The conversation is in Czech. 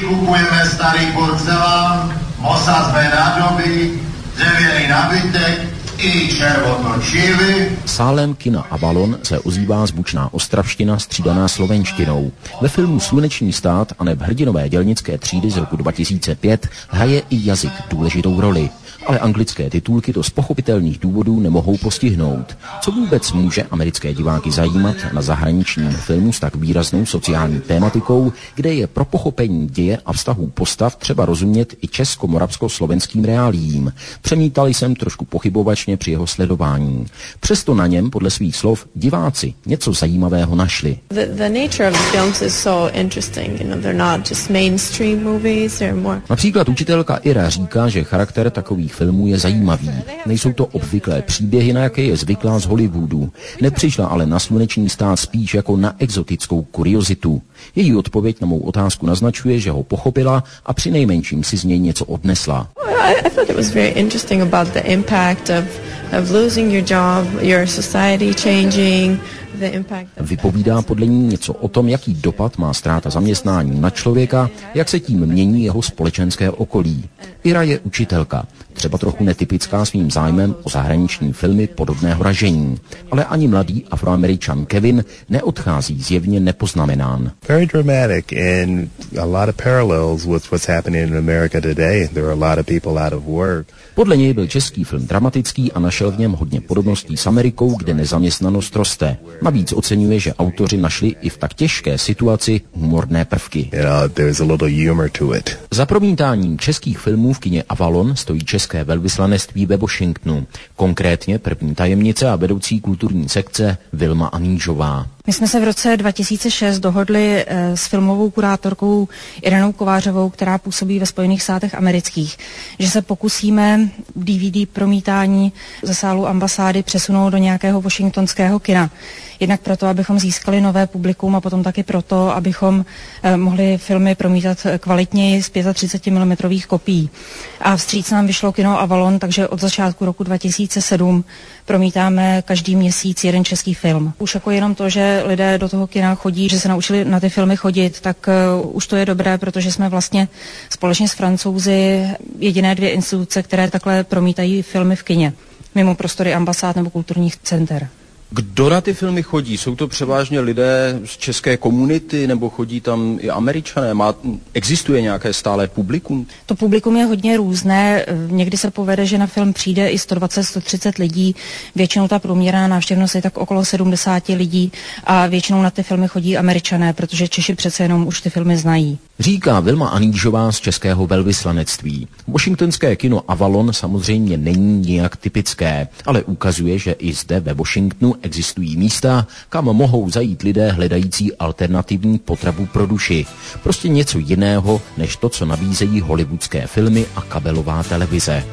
kupujeme starý porcelán, osadzbe nádoby, dřevěný nabytek, i. Sálem kina Avalon se ozývá zvučná ostravština střídaná slovenštinou. Ve filmu Sluneční stát a neb hrdinové dělnické třídy z roku 2005 hraje i jazyk důležitou roli ale anglické titulky to z pochopitelných důvodů nemohou postihnout. Co vůbec může americké diváky zajímat na zahraničním filmu s tak výraznou sociální tématikou, kde je pro pochopení děje a vztahů postav třeba rozumět i česko-moravsko-slovenským reálím. Přemítal jsem trošku pochybovačně při jeho sledování. Přesto na něm, podle svých slov, diváci něco zajímavého našli. The, the. Například učitelka Ira říká, že charakter takových filmů je zajímavý. Nejsou to obvyklé příběhy, na jaké je zvyklá z Hollywoodu. Nepřišla ale na sluneční stát spíš jako na exotickou kuriozitu. Její odpověď na mou otázku naznačuje, že ho pochopila a při nejmenším si z něj něco odnesla. Vypovídá podle ní něco o tom, jaký dopad má ztráta zaměstnání na člověka, jak se tím mění jeho společenské okolí. Ira je učitelka, třeba trochu netypická svým zájmem o zahraniční filmy podobného ražení. Ale ani mladý afroameričan Kevin neodchází zjevně nepoznamenán. Very dramatic and a lot of parallels with what's happening in America today. There are a lot of people out of work. Podle něj byl český film dramatický a našel v něm hodně podobností s Amerikou, kde nezaměstnanost roste. Navíc oceňuje, že autoři našli i v tak těžké situaci humorné prvky. Za promítáním českých filmů v kině Avalon stojí české velvyslanectví ve Washingtonu, konkrétně první tajemnice a vedoucí kulturní sekce Vilma Anížová. My jsme se v roce 2006 dohodli eh, s filmovou kurátorkou Irenou Kovářovou, která působí ve Spojených státech amerických, že se pokusíme DVD promítání ze sálu ambasády přesunout do nějakého washingtonského kina. Jednak proto, abychom získali nové publikum a potom taky proto, abychom eh, mohli filmy promítat kvalitněji z 35 mm kopií. A vstříc nám vyšlo kino Avalon, takže od začátku roku 2007 promítáme každý měsíc jeden český film. Už jako jenom to, lidé do toho kina chodí, že se naučili na ty filmy chodit, tak uh, už to je dobré, protože jsme vlastně společně s francouzi jediné dvě instituce, které takhle promítají filmy v kině mimo prostory ambasád nebo kulturních center. Kdo na ty filmy chodí? Jsou to převážně lidé z české komunity nebo chodí tam i američané? Má, existuje nějaké stále publikum? To publikum je hodně různé. Někdy se povede, že na film přijde i 120-130 lidí. Většinou ta průměrná návštěvnost je tak okolo 70 lidí a většinou na ty filmy chodí američané, protože Češi přece jenom už ty filmy znají. Říká Vilma Anížová z českého velvyslanectví. Washingtonské kino Avalon samozřejmě není nijak typické, ale ukazuje, že i zde ve Washingtonu existují místa, kam mohou zajít lidé hledající alternativní potravu pro duši. Prostě něco jiného, než to, co nabízejí hollywoodské filmy a kabelová televize.